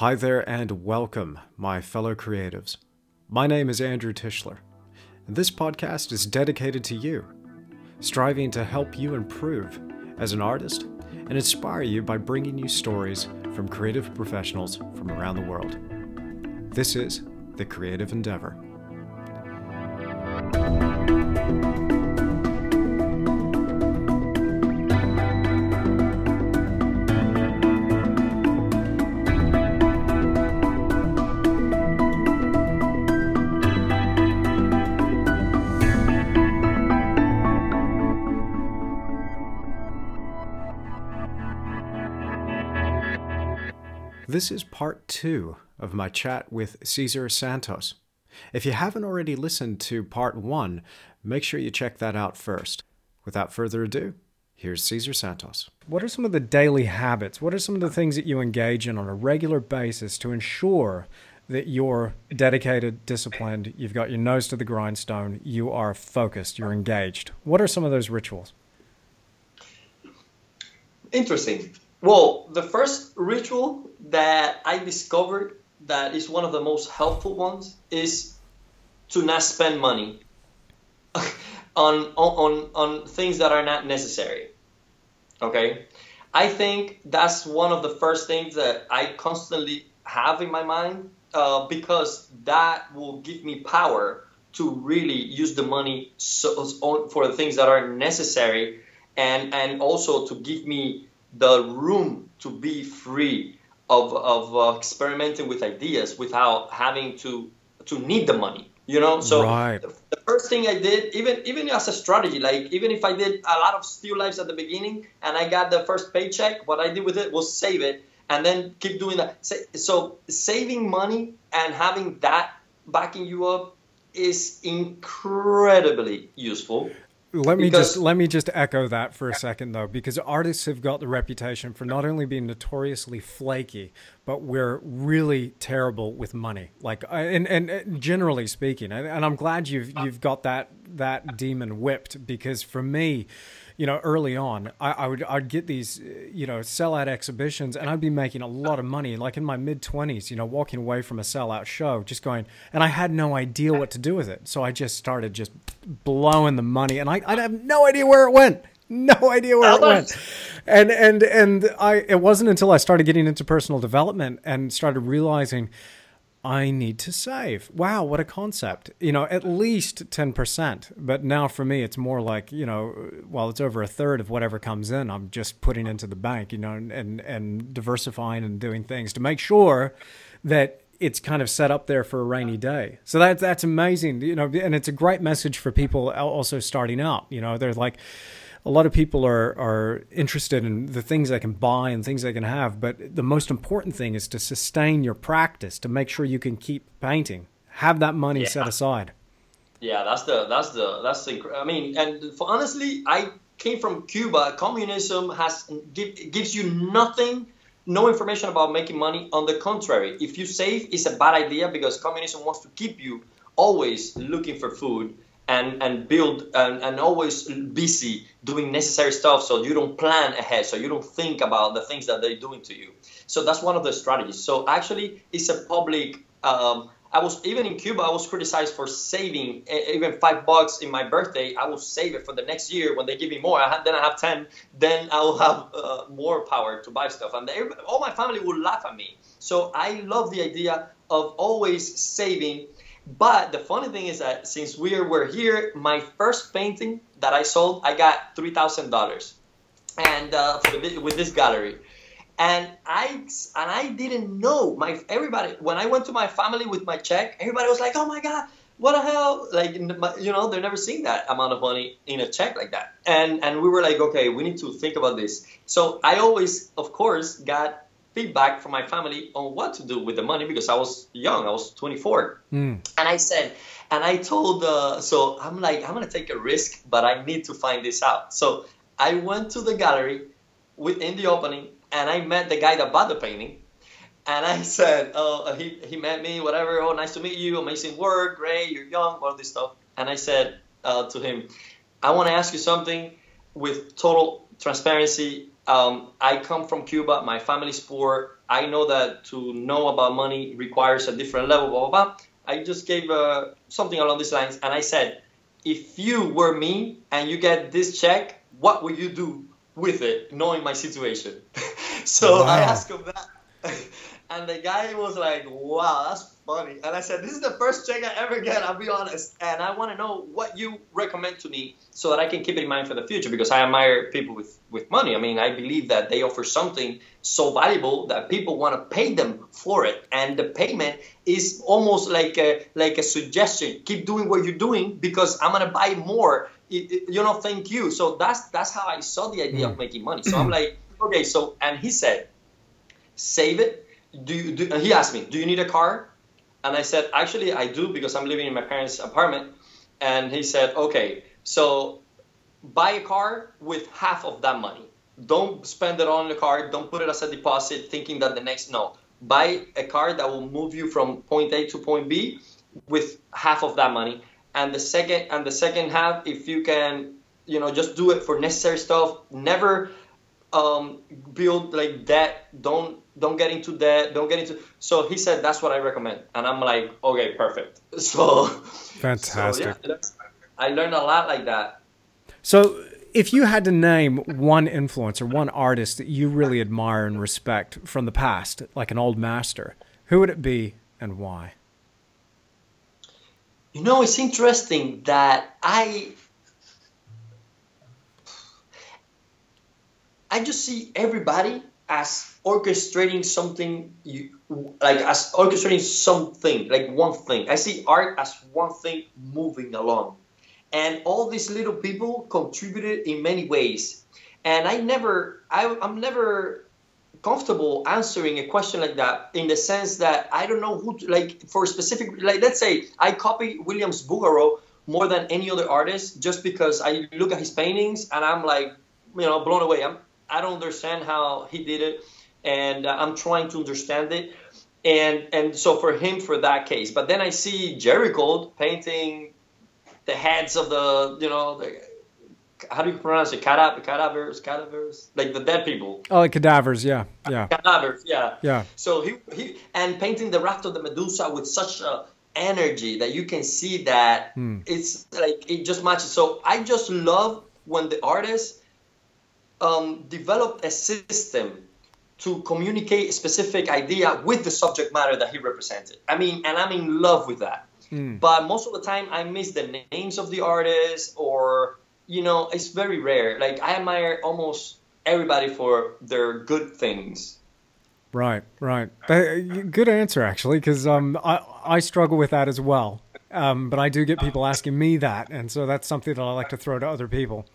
Hi there and welcome, my fellow creatives. My name is Andrew Tischler, and this podcast is dedicated to you, striving to help you improve as an artist and inspire you by bringing you stories from creative professionals from around the world. This is The Creative Endeavor. This is part two of my chat with Cesar Santos. If you haven't already listened to part one, make sure you check that out first. Without further ado, here's Cesar Santos. What are some of the daily habits? What are some of the things that you engage in on a regular basis to ensure that you're dedicated, disciplined, you've got your nose to the grindstone, you are focused, you're engaged? What are some of those rituals? Interesting. Well, the first ritual that I discovered that is one of the most helpful ones is to not spend money on on on things that are not necessary. Okay? I think that's one of the first things that I constantly have in my mind uh, because that will give me power to really use the money so, for the things that are necessary and and also to give me the room to be free of, of uh, experimenting with ideas without having to to need the money you know? So right. the, the, first thing i did even even as a strategy like even if i did a lot of still lives at the beginning and i got the first paycheck what i did with it was save it and then keep doing that. So saving money and having that backing you up is incredibly useful let me because, just let me just echo that for a second though, because artists have got the reputation for not only being notoriously flaky, but we're really terrible with money. Like, and and generally speaking, and I'm glad you've you've got that that demon whipped because for me, you know, early on, I, I, would I'd get these, you know, sellout exhibitions, and I'd be making a lot of money, like in my mid twenties, you know, walking away from a sellout show, just going, and I had no idea what to do with it, so I just started just blowing the money, and I I have no idea where it went, no idea where it went, and and and I it wasn't until I started getting into personal development and started realizing I need to save. Wow, what a concept. You know, at least 10%. But now for me, it's more like, you know, while it's over a third of whatever comes in, I'm just putting into the bank, you know, and, and diversifying and doing things to make sure that it's kind of set up there for a rainy day. So that's, that's amazing, you know, and it's a great message for people also starting out. You know, they're like, a lot of people are are interested in the things they can buy and things they can have, but the most important thing is to sustain your practice to make sure you can keep painting. Have that money yeah. set aside. Yeah, that's the that's the that's the. I mean, and for, honestly, I came from Cuba. Communism has give, gives you nothing, no information about making money. On the contrary, if you save, it's a bad idea because communism wants to keep you always looking for food and and build and, and always busy doing necessary stuff so you don't plan ahead so you don't think about the things that they're doing to you so that's one of the strategies so actually it's a public um, I was even in Cuba. I was criticized for saving even five bucks in my birthday. I will save it for the next year when they give me more. I have, then I have ten. Then I will have uh, more power to buy stuff, and they, all my family will laugh at me. So I love the idea of always saving but the funny thing is that since we were here, my first painting that I sold, I got three thousand dollars, and uh, with this gallery, and I and I didn't know my everybody when I went to my family with my check, everybody was like, "Oh my god, what the hell?" Like you know, they've never seen that amount of money in a check like that, and and we were like, "Okay, we need to think about this." So I always, of course, got feedback from my family on what to do with the money because I was young. I was 24, mm. and I said, and I told, uh, so I'm like, I'm gonna take a risk, but I need to find this out. So I went to the gallery within the opening, and I met the guy that bought the painting. And I said, oh, he, he met me, whatever. Oh, nice to meet you. Amazing work. Great. You're young. All this stuff. And I said uh, to him, I want to ask you something with total transparency um, I come from Cuba. My family's poor. I know that to know about money requires a different level, blah, blah, blah. I just gave uh, something along these lines. And I said, if you were me and you get this check, what would you do with it, knowing my situation? so wow. I asked him that. and the guy was like, wow, that's funny. And I said, this is the first check I ever get, I'll be honest. And I want to know what you recommend to me so that I can keep it in mind for the future because I admire people with, with money. I mean, I believe that they offer something so valuable that people want to pay them for it. And the payment is almost like a, like a suggestion. Keep doing what you're doing because I'm going to buy more. It, it, you know, thank you. So that's, that's how I saw the idea mm. of making money. So I'm like, okay, so, and he said, save it. Do you, do, he asked me, do you need a car? And I said, actually, I do because I'm living in my parents' apartment. And he said, okay, so buy a car with half of that money. Don't spend it on the car. Don't put it as a deposit thinking that the next, no. Buy a car that will move you from point A to point B with half of that money. And the second, and the second half, if you can, you know, just do it for necessary stuff. Never um, build like debt. Don't don't get into debt. Don't get into. So he said that's what I recommend, and I'm like, okay, perfect. So fantastic. So, yeah, I learned a lot like that. So if you had to name one influencer, one artist that you really admire and respect from the past, like an old master, who would it be and why? You know, it's interesting that I I just see everybody as orchestrating something you like as orchestrating something like one thing. I see art as one thing moving along. And all these little people contributed in many ways. And I never I, I'm never comfortable answering a question like that in the sense that I don't know who to, like for specific like let's say I copy Williams Bouguereau more than any other artist just because I look at his paintings and I'm like you know blown away. I'm I don't understand how he did it, and uh, I'm trying to understand it. And and so for him, for that case, but then I see Géricault painting the heads of the you know the, how do you pronounce it? Cadavers, cadavers, cadavers, like the dead people. Oh, like cadavers, yeah, yeah. Cadavers, yeah. Yeah. So he, he and painting the raft of the Medusa with such a energy that you can see that hmm. it's like it just matches. So I just love when the artist um, developed a system to communicate a specific idea with the subject matter that he represented. I mean, and I'm in love with that. Mm. But most of the time, I miss the names of the artists, or you know, it's very rare. Like I admire almost everybody for their good things. Right, right. Good answer, actually, because um, I I struggle with that as well. Um, but I do get people asking me that, and so that's something that I like to throw to other people.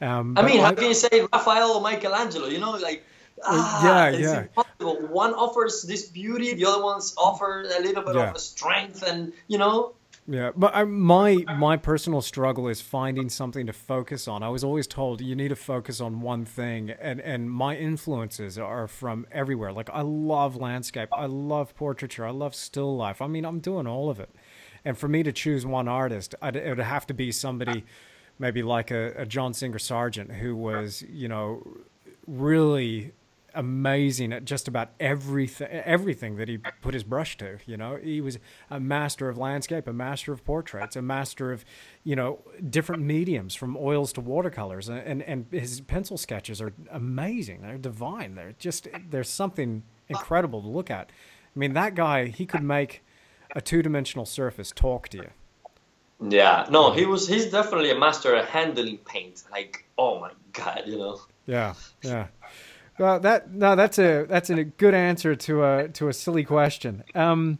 Um, I mean, how I, can you say Raphael or Michelangelo? You know, like ah, yeah, yeah. impossible. One offers this beauty, the other ones offer a little bit yeah. of strength, and you know. Yeah, but I, my my personal struggle is finding something to focus on. I was always told you need to focus on one thing, and and my influences are from everywhere. Like I love landscape, I love portraiture, I love still life. I mean, I'm doing all of it, and for me to choose one artist, I'd, it would have to be somebody maybe like a, a John Singer Sargent, who was, you know, really amazing at just about everything everything that he put his brush to you know he was a master of landscape a master of portraits a master of you know different mediums from oils to watercolors and and his pencil sketches are amazing they're divine they're just there's something incredible to look at i mean that guy he could make a two-dimensional surface talk to you yeah, no, he was. He's definitely a master at handling paint. Like, oh my god, you know. Yeah, yeah. Well, that no, that's a that's a good answer to a to a silly question. Um,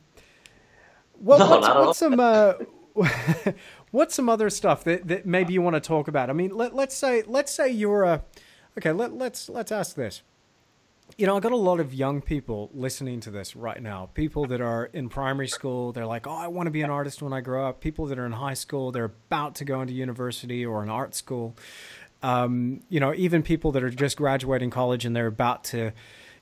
what, no, what's, what's some uh, what's some other stuff that, that maybe you want to talk about? I mean, let let's say let's say you're a okay. Let let's let's ask this you know, I got a lot of young people listening to this right now. People that are in primary school, they're like, "Oh, I want to be an artist when I grow up." People that are in high school, they're about to go into university or an art school. Um, you know, even people that are just graduating college and they're about to,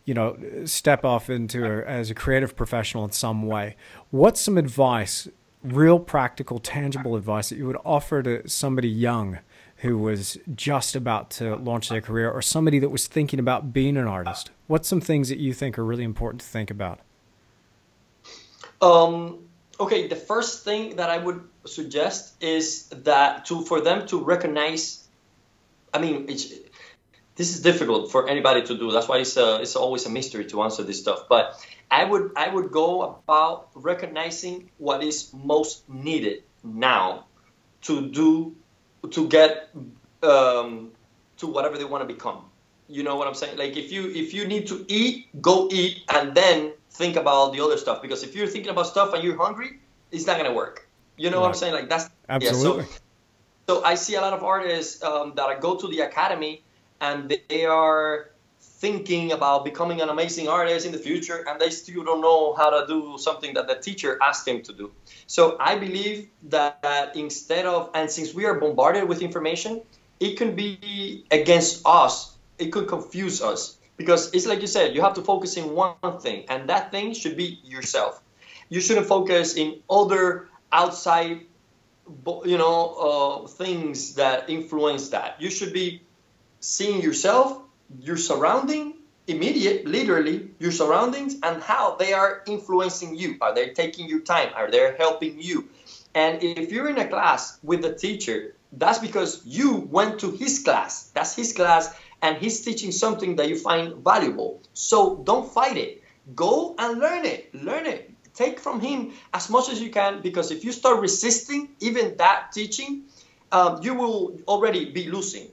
you know, step off into a, as a creative professional in some way. What's some advice, real practical, tangible advice that you would offer to somebody young who was just about to launch their career or somebody that was thinking about being an artist? What's some things that you think are really important to think about? Um, okay, the first thing that I would suggest is that to for them to recognize. I mean, it's, this is difficult for anybody to do. That's why it's a, it's always a mystery to answer this stuff. But I would I would go about recognizing what is most needed now to do to get um, to whatever they want to become. You know what I'm saying? Like if you if you need to eat, go eat, and then think about the other stuff. Because if you're thinking about stuff and you're hungry, it's not gonna work. You know right. what I'm saying? Like that's absolutely. Yeah, so, so I see a lot of artists um, that go to the academy and they are thinking about becoming an amazing artist in the future and they still don't know how to do something that the teacher asked them to do. So I believe that, that instead of, and since we are bombarded with information, it can be against us, it could confuse us because it's like you said, you have to focus in one thing and that thing should be yourself. You shouldn't focus in other outside you know uh, things that influence that. You should be seeing yourself your surrounding immediate literally your surroundings and how they are influencing you. Are they taking your time? Are they helping you? And if you're in a class with a teacher that's because you went to his class. That's his class and he's teaching something that you find valuable. So don't fight it. Go and learn it. Learn it take from him as much as you can because if you start resisting even that teaching um, you will already be losing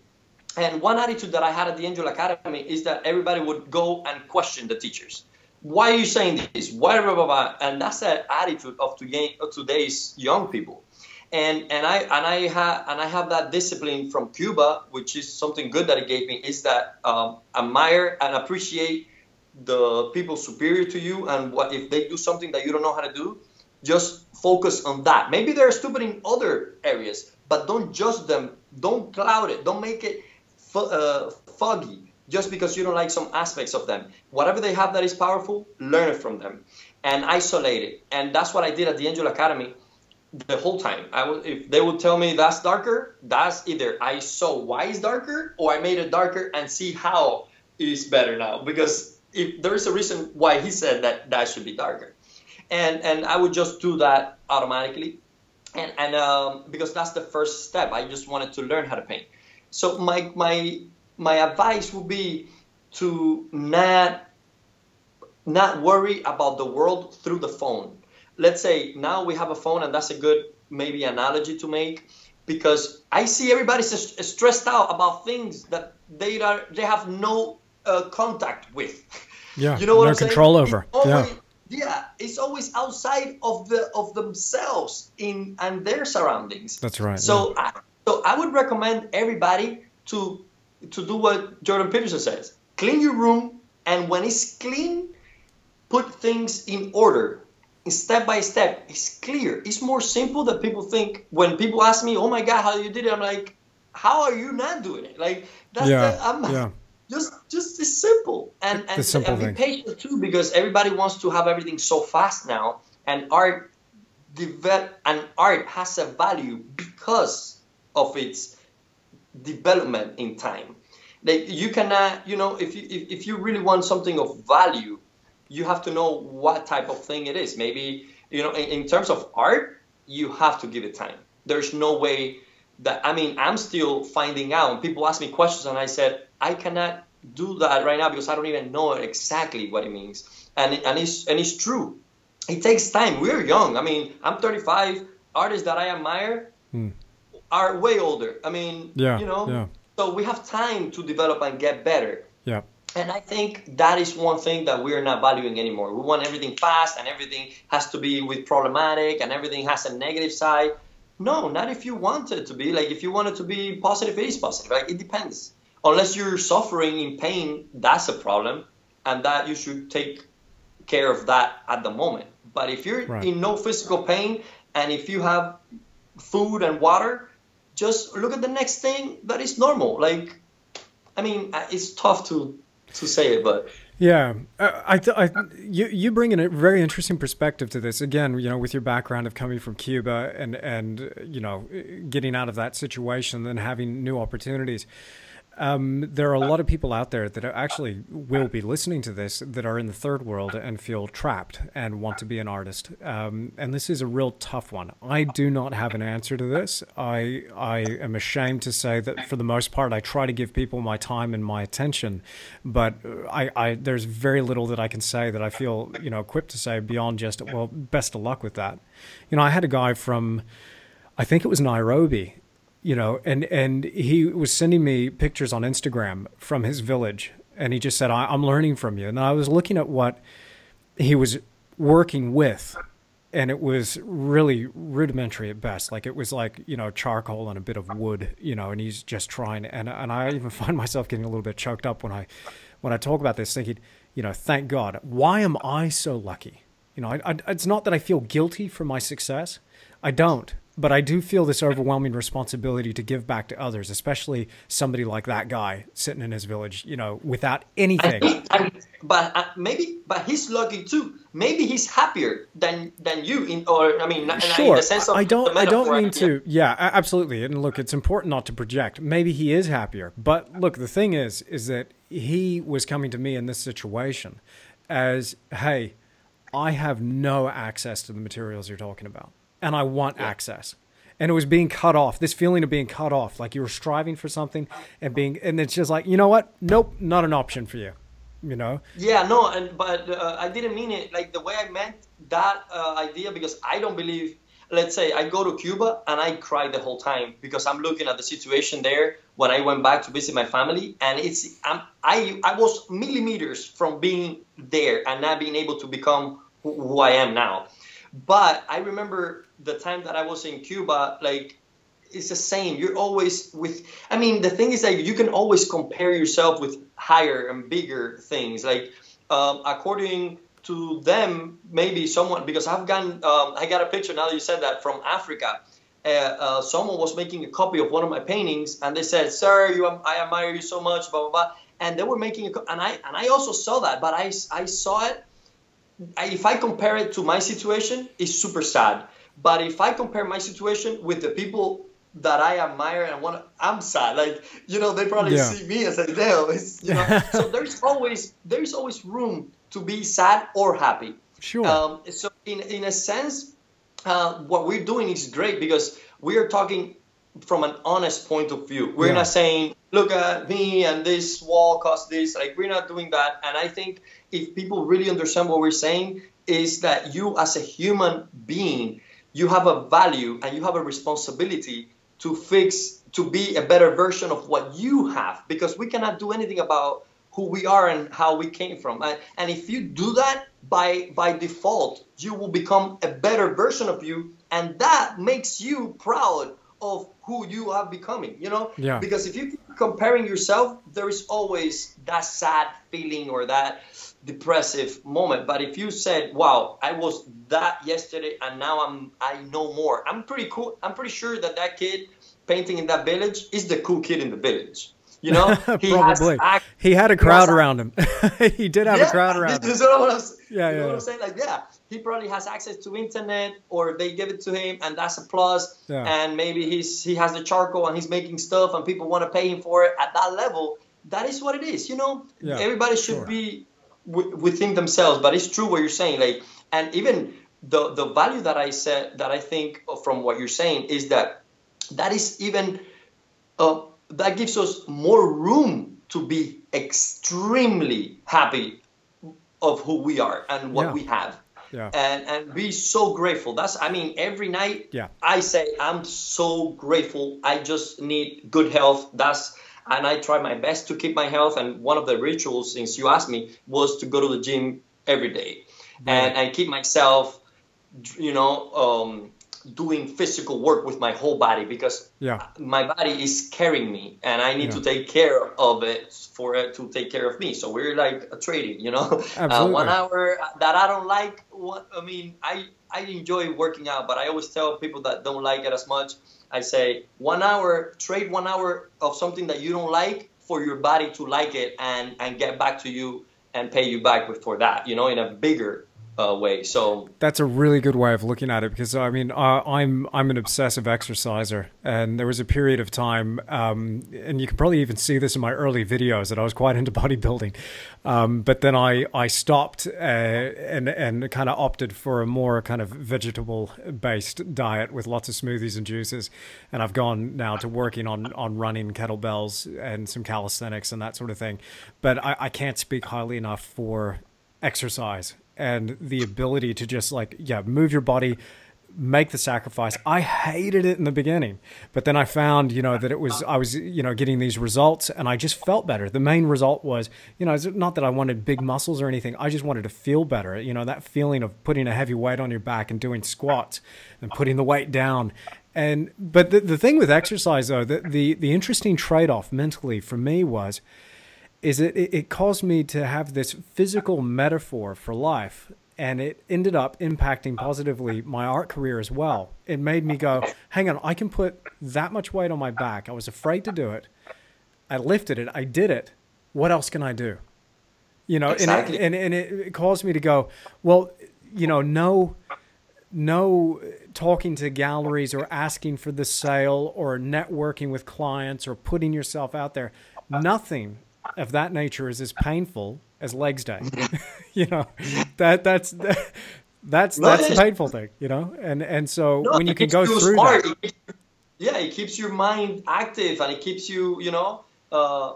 and one attitude that I had at the Angel Academy is that everybody would go and question the teachers. Why are you saying this? Why blah, blah, blah. And that's the attitude of, today's young people. And and I and I have and I have that discipline from Cuba, which is something good that it gave me, is that um, admire and appreciate the people superior to you, and what if they do something that you don't know how to do, just focus on that. Maybe they're stupid in other areas, but don't judge them. Don't cloud it. Don't make it uh, foggy just because you don't like some aspects of them. Whatever they have that is powerful, learn it from them and isolate it. And that's what I did at the Angel Academy the whole time. I would, if they would tell me that's darker, that's either I saw why it's darker or I made it darker and see how is better now. Because if there is a reason why he said that that should be darker, and and I would just do that automatically, and and um, because that's the first step. I just wanted to learn how to paint. So my my my advice would be to not not worry about the world through the phone. Let's say now we have a phone, and that's a good maybe analogy to make because I see everybody stressed out about things that they are they have no uh, contact with. Yeah, you know what no I'm control saying? over. Always, yeah, yeah, it's always outside of the of themselves in and their surroundings. That's right. So yeah. I, so I would recommend everybody to to do what Jordan Peterson says: clean your room, and when it's clean, put things in order, step by step. It's clear. It's more simple than people think. When people ask me, "Oh my God, how you did it?" I'm like, "How are you not doing it?" Like that's yeah, the, I'm, yeah. Just, just it's simple and and, simple and be patient too because everybody wants to have everything so fast now, and art develop and art has a value because of its development in time. Like you cannot, you know, if you if, if you really want something of value, you have to know what type of thing it is. Maybe you know, in, in terms of art, you have to give it time. There's no way that I mean, I'm still finding out. People ask me questions, and I said I cannot do that right now because I don't even know exactly what it means. And and it's and it's true. It takes time. We're young. I mean, I'm 35. Artists that I admire, hmm are way older. I mean, yeah, you know, yeah. so we have time to develop and get better. Yeah. And I think that is one thing that we're not valuing anymore. We want everything fast and everything has to be with problematic and everything has a negative side. No, not if you want it to be. Like if you want it to be positive, it is positive. Like it depends. Unless you're suffering in pain, that's a problem, and that you should take care of that at the moment. But if you're right. in no physical pain and if you have food and water, just look at the next thing that is normal. Like, I mean, uh, it's tough to to say it, but Yeah, uh, I, I, you, you bring in a very interesting perspective to this. Again, you know, with your background of coming from Cuba and and you know, getting out of that situation, and having new opportunities. Um, there are a lot of people out there that actually will be listening to this that are in the third world and feel trapped and want to be an artist. Um, and this is a real tough one. I do not have an answer to this. I I am ashamed to say that for the most part, I try to give people my time and my attention, but I, I there's very little that I can say that I feel you know equipped to say beyond just well, best of luck with that. You know, I had a guy from. I think it was Nairobi you know, and and he was sending me pictures on Instagram from his village, and he just said, "I'm learning from you." And I was looking at what he was working with, and it was really rudimentary at best. Like it was like you know charcoal and a bit of wood, you know, and he's just trying. And and I even find myself getting a little bit choked up when I when I talk about this, thinking, you know, thank God, why am I so lucky? You know, I, I, it's not that I feel guilty for my success. I don't but I do feel this overwhelming responsibility to give back to others, especially somebody like that guy sitting in his village, you know, without anything. but uh, maybe, but he's lucky too. Maybe he's happier than than you, in or I mean, sure. in the sense of I don't, I don't mean to. Yeah, absolutely. And look, it's important not to project. Maybe he is happier, but look, the thing is, is that he was coming to me in this situation as, hey, I have no access to the materials you're talking about and I want yeah. access. And it was being cut off. This feeling of being cut off, like you were striving for something, and being, and it's just like, you know what? Nope, not an option for you. You know? Yeah, no, and but uh, I didn't mean it like the way I meant that uh, idea because I don't believe. Let's say I go to Cuba and I cry the whole time because I'm looking at the situation there when I went back to visit my family, and it's I'm, I I was millimeters from being there and not being able to become who, who I am now. But I remember the time that I was in Cuba, like it's the same. You're always with. I mean, the thing is that you can always compare yourself with higher and bigger things. Like um, according to them, maybe someone because I've gotten um, I got a picture now that you said that from Africa. Uh, uh, someone was making a copy of one of my paintings, and they said, "Sir, you, I admire you so much." Blah blah blah. And they were making a, and I and I also saw that, but I I saw it if I compare it to my situation, it's super sad. But if I compare my situation with the people that I admire and want, I'm sad. Like you know, they probably yeah. see me and say, "Damn," it's, you know. so there's always there's always room to be sad or happy. Sure. Um, so in in a sense, uh, what we're doing is great because we are talking from an honest point of view. We're yeah. not saying, "Look at me and this wall cost this." Like we're not doing that. And I think if people really understand what we're saying, is that you as a human being, you have a value and you have a responsibility to fix, to be a better version of what you have, because we cannot do anything about who we are and how we came from. And, and if you do that by by default, you will become a better version of you, and that makes you proud of who you are becoming. You know, yeah. Because if you keep comparing yourself, there is always that sad feeling or that depressive moment. But if you said, "Wow, I was that yesterday, and now I'm I know more," I'm pretty cool. I'm pretty sure that that kid painting in that village is the cool kid in the village. You know, he probably act, he had a crowd around him. he did have yeah, a crowd around him. What I'm, yeah, you know yeah. what I'm saying? Like, yeah, he probably has access to internet, or they give it to him, and that's a plus. Yeah. And maybe he's he has the charcoal and he's making stuff, and people want to pay him for it at that level. That is what it is. You know, yeah, everybody should sure. be w- within themselves. But it's true what you're saying. Like, and even the the value that I said that I think from what you're saying is that that is even uh, that gives us more room to be extremely happy of who we are and what yeah. we have. Yeah. And and be so grateful. That's I mean every night yeah. I say I'm so grateful. I just need good health. That's and I try my best to keep my health. And one of the rituals, since you asked me, was to go to the gym every day right. and, and keep myself, you know, um, doing physical work with my whole body because yeah. my body is carrying me and I need yeah. to take care of it for it to take care of me. So we're like a trading, you know, uh, one hour that I don't like. What I mean, I, I enjoy working out, but I always tell people that don't like it as much I say one hour, trade one hour of something that you don't like for your body to like it and, and get back to you and pay you back for that. You know, in a bigger uh, way. So that's a really good way of looking at it because I mean uh, I'm I'm an obsessive exerciser, and there was a period of time, um, and you can probably even see this in my early videos that I was quite into bodybuilding, um, but then I I stopped uh, and and kind of opted for a more kind of vegetable based diet with lots of smoothies and juices, and I've gone now to working on on running kettlebells and some calisthenics and that sort of thing, but I, I can't speak highly enough for exercise and the ability to just like yeah move your body make the sacrifice. I hated it in the beginning but then i found you know that it was i was you know getting these results and i just felt better. The main result was you know it's not that i wanted big muscles or anything. I just wanted to feel better. You know that feeling of putting a heavy weight on your back and doing squats and putting the weight down. And but the, the thing with exercise though the, the the interesting trade-off mentally for me was is it, it caused me to have this physical metaphor for life and it ended up impacting positively my art career as well. It made me go, hang on, I can put that much weight on my back. I was afraid to do it. I lifted it. I did it. What else can I do? You know, exactly. and, it, and, and it caused me to go, well, you know, no, no talking to galleries or asking for the sale or networking with clients or putting yourself out there. Nothing of that nature is as painful as legs day. you know, that that's that, that's no, that's the painful thing. You know, and and so no, when you can go through smart. that, yeah, it keeps your mind active and it keeps you, you know. Uh,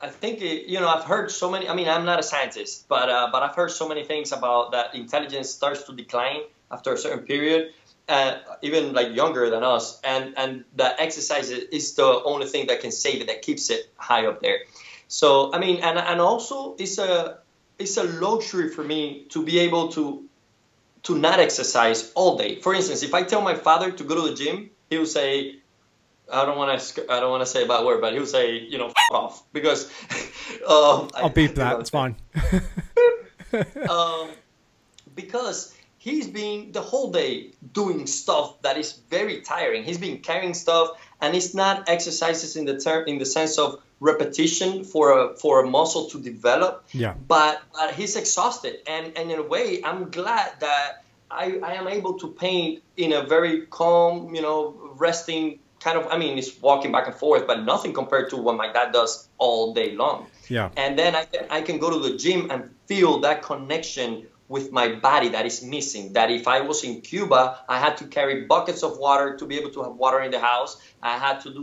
I think it, you know I've heard so many. I mean, I'm not a scientist, but uh, but I've heard so many things about that intelligence starts to decline after a certain period, uh, even like younger than us, and and the exercise is the only thing that can save it, that keeps it high up there. So I mean, and and also it's a it's a luxury for me to be able to to not exercise all day. For instance, if I tell my father to go to the gym, he will say, I don't want to I don't want to say a bad word, but he'll say, you know, off because um, I'll beep that. It's fine. um, because he's been the whole day doing stuff that is very tiring. He's been carrying stuff, and it's not exercises in the term in the sense of repetition for a for a muscle to develop. Yeah. But but he's exhausted, and and in a way, I'm glad that I I am able to paint in a very calm, you know, resting kind of. I mean, it's walking back and forth, but nothing compared to what my dad does all day long. Yeah. And then I can I can go to the gym and feel that connection with my body that is missing. That if I was in Cuba, I had to carry buckets of water to be able to have water in the house. I had to do,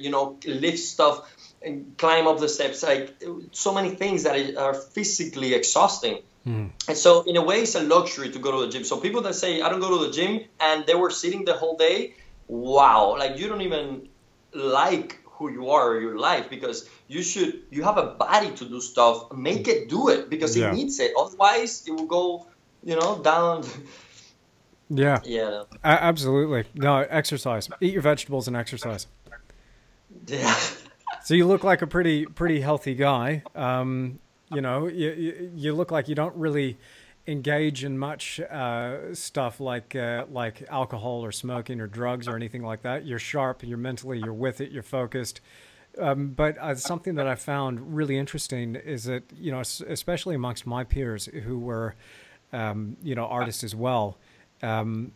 you know, lift stuff and climb up the steps. Like so many things that are physically exhausting. Mm. And so, in a way, it's a luxury to go to the gym. So people that say I don't go to the gym and they were sitting the whole day, wow, like you don't even like who you are or your life because you should you have a body to do stuff make it do it because yeah. it needs it otherwise it will go you know down yeah yeah a- absolutely no exercise eat your vegetables and exercise yeah so you look like a pretty pretty healthy guy um you know you, you look like you don't really engage in much uh, stuff like uh, like alcohol or smoking or drugs or anything like that. You're sharp, you're mentally, you're with it, you're focused. Um, but uh, something that I found really interesting is that you know, especially amongst my peers who were, um, you know, artists as well, um,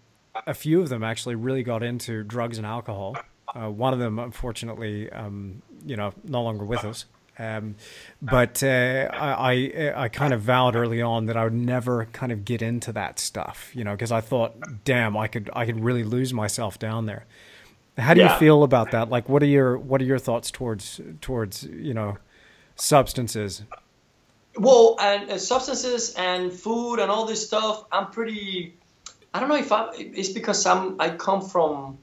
a few of them actually really got into drugs and alcohol. Uh, one of them, unfortunately, um, you know, no longer with us. Um, but uh, I, I, I kind of vowed early on that I would never kind of get into that stuff, you know, because I thought, damn, I could I could really lose myself down there. How do yeah. you feel about that? Like, what are your what are your thoughts towards towards you know substances? Well, and uh, substances and food and all this stuff, I'm pretty. I don't know if I. It's because I'm. I come from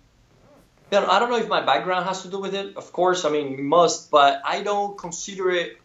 you know, I don't know if my background has to do with it. Of course, I mean, must, but I don't consider it.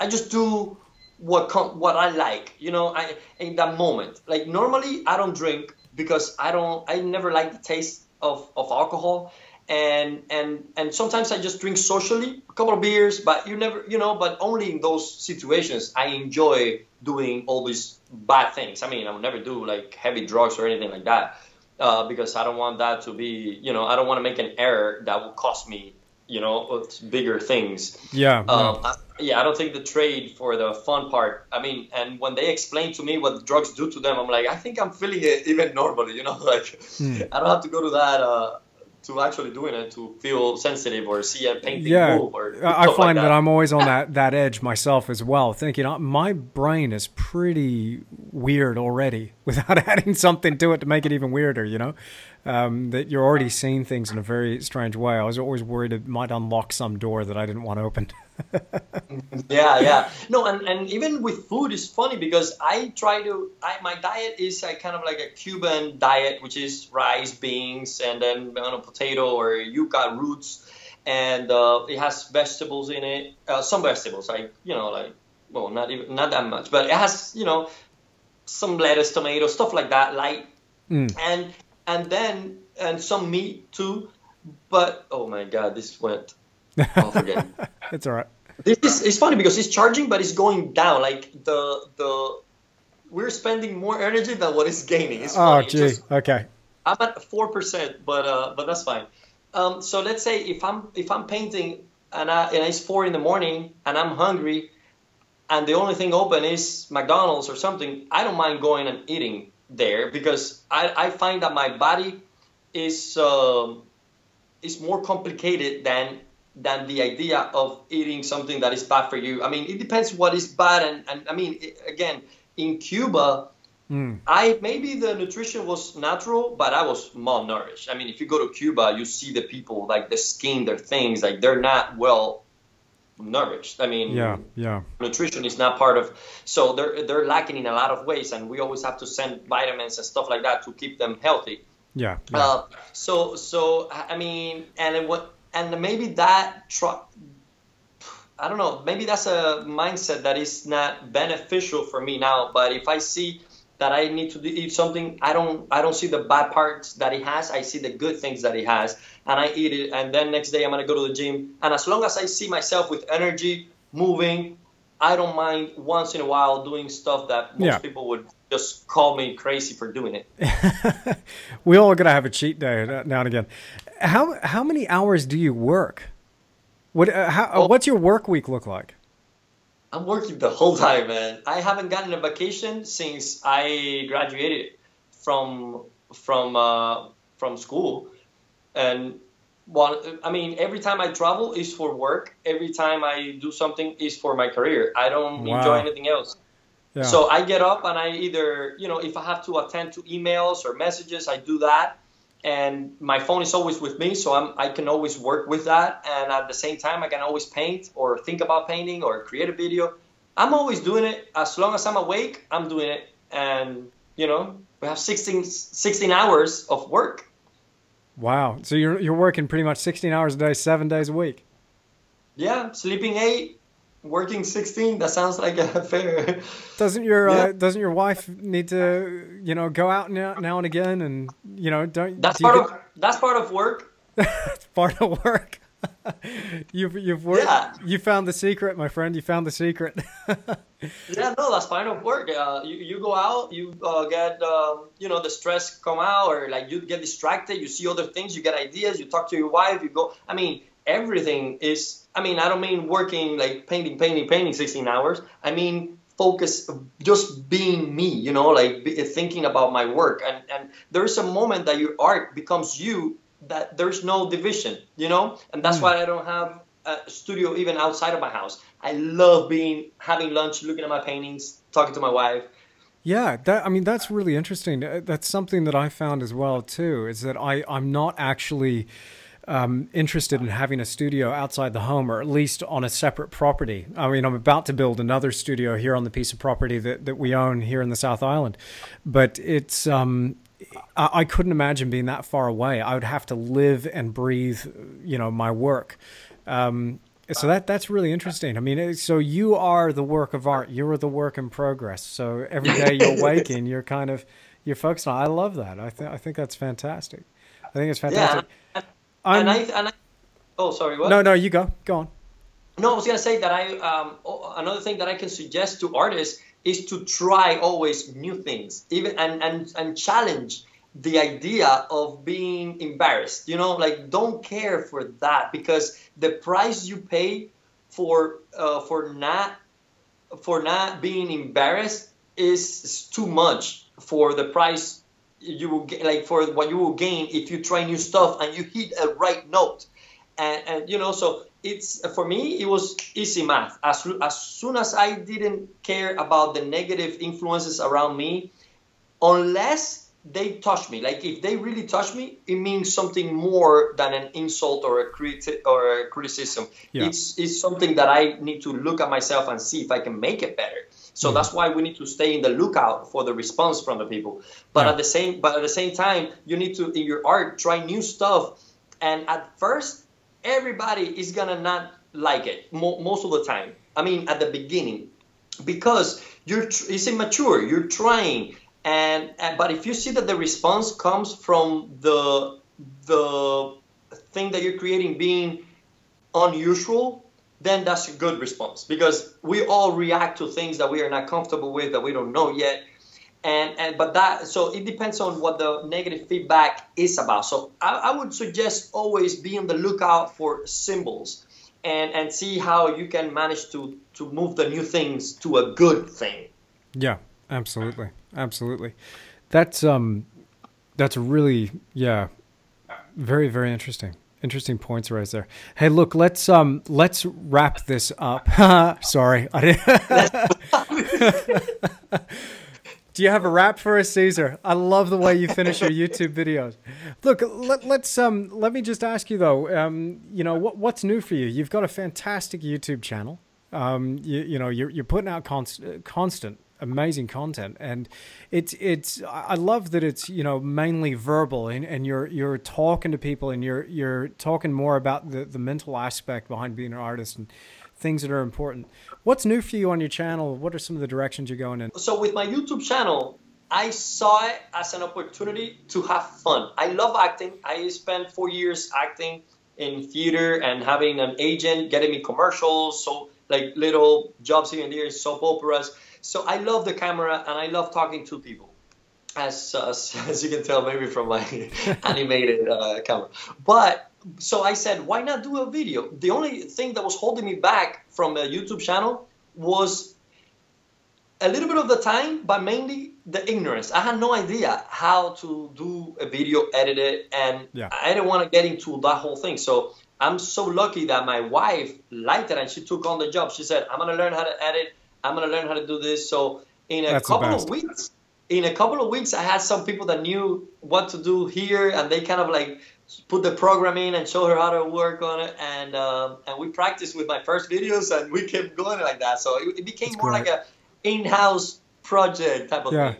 I just do what com- what I like, you know, I in that moment. Like normally, I don't drink because I don't. I never like the taste of, of alcohol, and and and sometimes I just drink socially, a couple of beers, but you never, you know, but only in those situations I enjoy doing all these bad things. I mean, I will never do like heavy drugs or anything like that uh, because I don't want that to be, you know, I don't want to make an error that will cost me, you know, bigger things. Yeah. Um, I, yeah, I don't think the trade for the fun part. I mean, and when they explain to me what drugs do to them, I'm like, I think I'm feeling it even normally. You know, like hmm. I don't have to go to that. Uh, to actually doing it to feel sensitive or see a painting yeah, move or I find like that. that. I'm always on that that edge myself as well, thinking uh, my brain is pretty weird already without adding something to it to make it even weirder. You know, um, that you're already seeing things in a very strange way. I was always worried it might unlock some door that I didn't want opened. yeah, yeah. No, and, and even with food, it's funny because I try to. I, my diet is a kind of like a Cuban diet, which is rice, beans, and then on a potato or yuca roots, and uh, it has vegetables in it. Uh, some vegetables, like you know, like well, not even not that much, but it has you know some lettuce, tomato, stuff like that, light, mm. and and then and some meat too. But oh my god, this went off again. it's all right. This is it's funny because it's charging, but it's going down. Like the the we're spending more energy than what it's gaining. It's oh, gee. Just, okay. I'm at four percent, but uh, but that's fine. Um, so let's say if I'm if I'm painting and, I, and it's four in the morning and I'm hungry, and the only thing open is McDonald's or something, I don't mind going and eating there because I, I find that my body is uh, is more complicated than than the idea of eating something that is bad for you. I mean, it depends what is bad, and, and I mean, it, again, in Cuba, mm. I maybe the nutrition was natural, but I was malnourished. I mean, if you go to Cuba, you see the people like the skin, their things, like they're not well nourished. I mean, yeah, yeah. Nutrition is not part of, so they're they're lacking in a lot of ways, and we always have to send vitamins and stuff like that to keep them healthy. Yeah. yeah. Uh, so so I mean, and what and maybe that truck. I don't know. Maybe that's a mindset that is not beneficial for me now. But if I see that I need to eat something, I don't I don't see the bad parts that he has. I see the good things that he has, and I eat it. And then next day I'm gonna go to the gym. And as long as I see myself with energy, moving, I don't mind once in a while doing stuff that most yeah. people would just call me crazy for doing it. we all gotta have a cheat day now and again. How how many hours do you work? What uh, how, well, what's your work week look like? I'm working the whole time, man. I haven't gotten a vacation since I graduated from from uh, from school, and well, I mean, every time I travel is for work. Every time I do something is for my career. I don't wow. enjoy anything else. Yeah. So I get up and I either, you know, if I have to attend to emails or messages, I do that. And my phone is always with me, so I'm, I can always work with that. And at the same time, I can always paint or think about painting or create a video. I'm always doing it. As long as I'm awake, I'm doing it. And, you know, we have 16, 16 hours of work. Wow. So you're, you're working pretty much 16 hours a day, seven days a week. Yeah, sleeping eight, working 16 that sounds like a fair doesn't your uh, yeah. uh, doesn't your wife need to you know go out now, now and again and you know don't that's do part get... of that's part of work it's part of work you've you've worked yeah. you found the secret my friend you found the secret yeah no that's part of work uh, you, you go out you uh, get um, you know the stress come out or like you get distracted you see other things you get ideas you talk to your wife you go i mean everything is I mean, I don't mean working like painting, painting, painting 16 hours. I mean, focus, just being me, you know, like be, thinking about my work. And, and there's a moment that your art becomes you that there's no division, you know? And that's mm. why I don't have a studio even outside of my house. I love being, having lunch, looking at my paintings, talking to my wife. Yeah, that I mean that's really interesting. That's something that I found as well too. Is that I I'm not actually um, interested in having a studio outside the home or at least on a separate property. I mean, I'm about to build another studio here on the piece of property that, that we own here in the South Island, but it's, um, I, I couldn't imagine being that far away. I would have to live and breathe, you know, my work. Um, so that that's really interesting. I mean, so you are the work of art. You are the work in progress. So every day you're waking, you're kind of you're focused on. I love that. I think I think that's fantastic. I think it's fantastic. Yeah. I'm, and I, and I, oh, sorry, what? No, no, you go. Go on. No, I was gonna say that I um, another thing that I can suggest to artists is to try always new things, even and and and challenge the idea of being embarrassed. You know, like don't care for that because the price you pay for uh, for not for not being embarrassed is, is too much for the price you will get like for what you will gain if you try new stuff and you hit a right note. And, and you know so it's for me it was easy math. As, as soon as i didn't care about the negative influences around me unless they touch me like if they really touch me it means something more than an insult or a criti- or a criticism. Yeah. it's it's something that i need to look at myself and see if i can make it better so mm-hmm. that's why we need to stay in the lookout for the response from the people. But yeah. at the same but at the same time, you need to in your art try new stuff. And at first, everybody is gonna not like it mo- most of the time. I mean, at the beginning, because you're tr- it's immature. You're trying, and, and but if you see that the response comes from the the thing that you're creating being unusual then that's a good response. Because we all react to things that we are not comfortable with that we don't know yet. And, and but that so it depends on what the negative feedback is about. So I, I would suggest always be on the lookout for symbols and and see how you can manage to to move the new things to a good thing. Yeah absolutely. Absolutely. That's um that's really yeah very very interesting Interesting points right there. Hey, look, let's um let's wrap this up. Sorry, I didn't. Do you have a rap for us, Cesar? I love the way you finish your YouTube videos. Look, let, us um let me just ask you though, um you know what what's new for you? You've got a fantastic YouTube channel. Um you you know you're you're putting out const- constant amazing content and it's it's i love that it's you know mainly verbal and, and you're you're talking to people and you're you're talking more about the the mental aspect behind being an artist and things that are important what's new for you on your channel what are some of the directions you're going in so with my youtube channel I saw it as an opportunity to have fun. I love acting. I spent four years acting in theater and having an agent getting me commercials, so like little jobs here and there, soap operas. So I love the camera and I love talking to people. As, as, as you can tell maybe from my animated uh, camera. But so I said, why not do a video? The only thing that was holding me back from a YouTube channel was a little bit of the time, but mainly the ignorance. I had no idea how to do a video, edit it, and yeah. I didn't want to get into that whole thing. So I'm so lucky that my wife liked it and she took on the job. She said, I'm going to learn how to edit. I'm going to learn how to do this. So in a That's couple of weeks, in a couple of weeks, I had some people that knew what to do here, and they kind of like put the program in and show her how to work on it. And um, and we practiced with my first videos, and we kept going like that. So it, it became That's more great. like a in-house project type of yeah.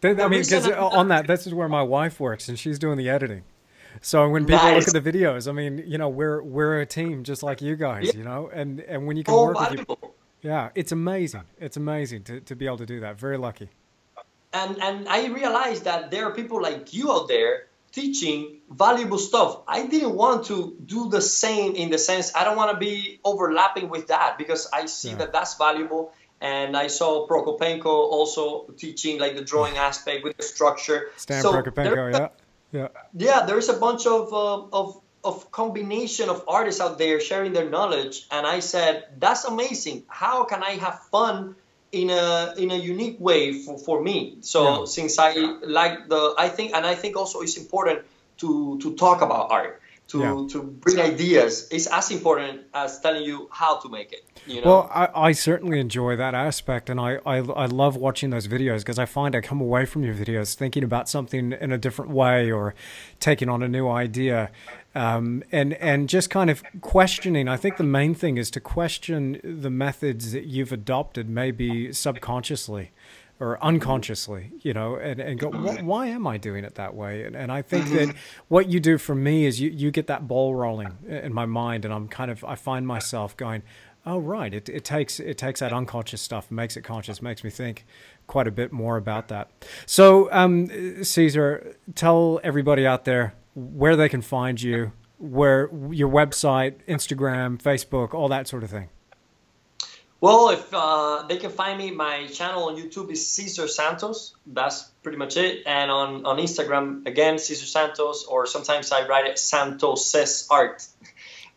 thing. I mean, because on that, this is where my wife works, and she's doing the editing. So when people nice. look at the videos, I mean, you know, we're we're a team just like you guys, yeah. you know, and and when you can oh, work with you, yeah, it's amazing. It's amazing to, to be able to do that. Very lucky. And and I realized that there are people like you out there teaching valuable stuff. I didn't want to do the same in the sense I don't want to be overlapping with that because I see yeah. that that's valuable. And I saw Prokopenko also teaching like the drawing aspect with the structure. Stan so Prokopenko, yeah, yeah, yeah. There's a bunch of uh, of of combination of artists out there sharing their knowledge and i said that's amazing. How can i have fun in a in a unique way for, for me? So yeah. since i like the i think and i think also it's important to to talk about art to yeah. to bring ideas is as important as telling you how to make it. You know? Well, I, I certainly enjoy that aspect, and I I, I love watching those videos because I find I come away from your videos thinking about something in a different way or taking on a new idea, um, and and just kind of questioning. I think the main thing is to question the methods that you've adopted, maybe subconsciously or mm-hmm. unconsciously, you know, and, and go, mm-hmm. why am I doing it that way? And, and I think that mm-hmm. what you do for me is you, you get that ball rolling in my mind, and I'm kind of, I find myself going, oh, right, it, it takes, it takes that unconscious stuff, makes it conscious, makes me think quite a bit more about that. So, um, Cesar, tell everybody out there where they can find you, where your website, Instagram, Facebook, all that sort of thing. Well, if uh, they can find me, my channel on YouTube is Cesar Santos. That's pretty much it. And on, on Instagram, again, Cesar Santos, or sometimes I write it Santos Says Art.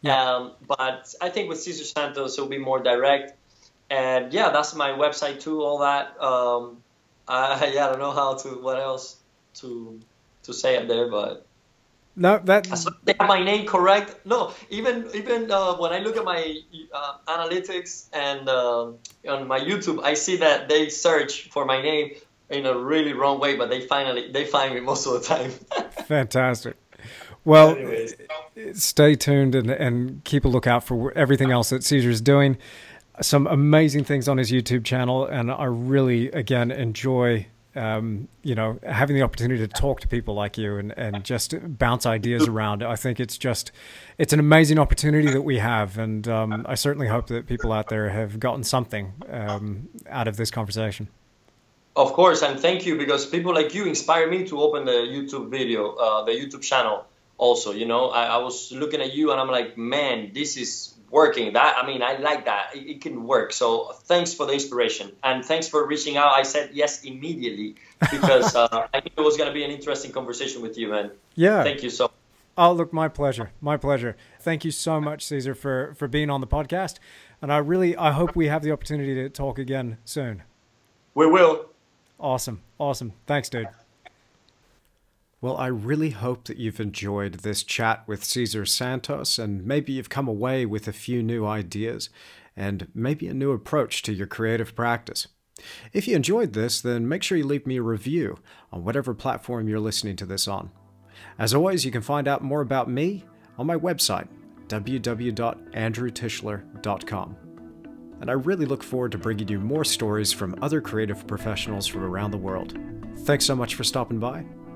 Yeah. Um, but I think with Cesar Santos, it'll be more direct. And yeah, that's my website too. All that. Um, I, yeah, I don't know how to what else to to say it there, but no, that they have my name correct. No, even even uh, when I look at my uh, analytics and uh, on my YouTube, I see that they search for my name in a really wrong way, but they finally they find me most of the time. Fantastic. Well, Anyways. stay tuned and, and keep a lookout for everything else that Cesar's doing. Some amazing things on his YouTube channel, and I really again enjoy um, you know, having the opportunity to talk to people like you and, and just bounce ideas around. I think it's just, it's an amazing opportunity that we have. And um, I certainly hope that people out there have gotten something um, out of this conversation. Of course. And thank you because people like you inspire me to open the YouTube video, uh, the YouTube channel also, you know, I, I was looking at you and I'm like, man, this is working. That I mean, I like that. It, it, can work. So thanks for the inspiration and thanks for reaching out. I said yes immediately because uh, I knew it was going to be an interesting conversation with you, man. Yeah. Thank you so. Oh, look, my pleasure. My pleasure. Thank you so much, Cesar, for for being on the podcast. And I really, I hope we have the opportunity to talk again soon. We will. Awesome. Awesome. Thanks, dude. Well, I really hope that you've enjoyed this chat with Cesar Santos and maybe you've come away with a few new ideas and maybe a new approach to your creative practice. If you enjoyed this, then make sure you leave me a review on whatever platform you're listening to this on. As always, you can find out more about me on my website, www.andrewtischler.com. And I really look forward to bringing you more stories from other creative professionals from around the world. Thanks so much for stopping by.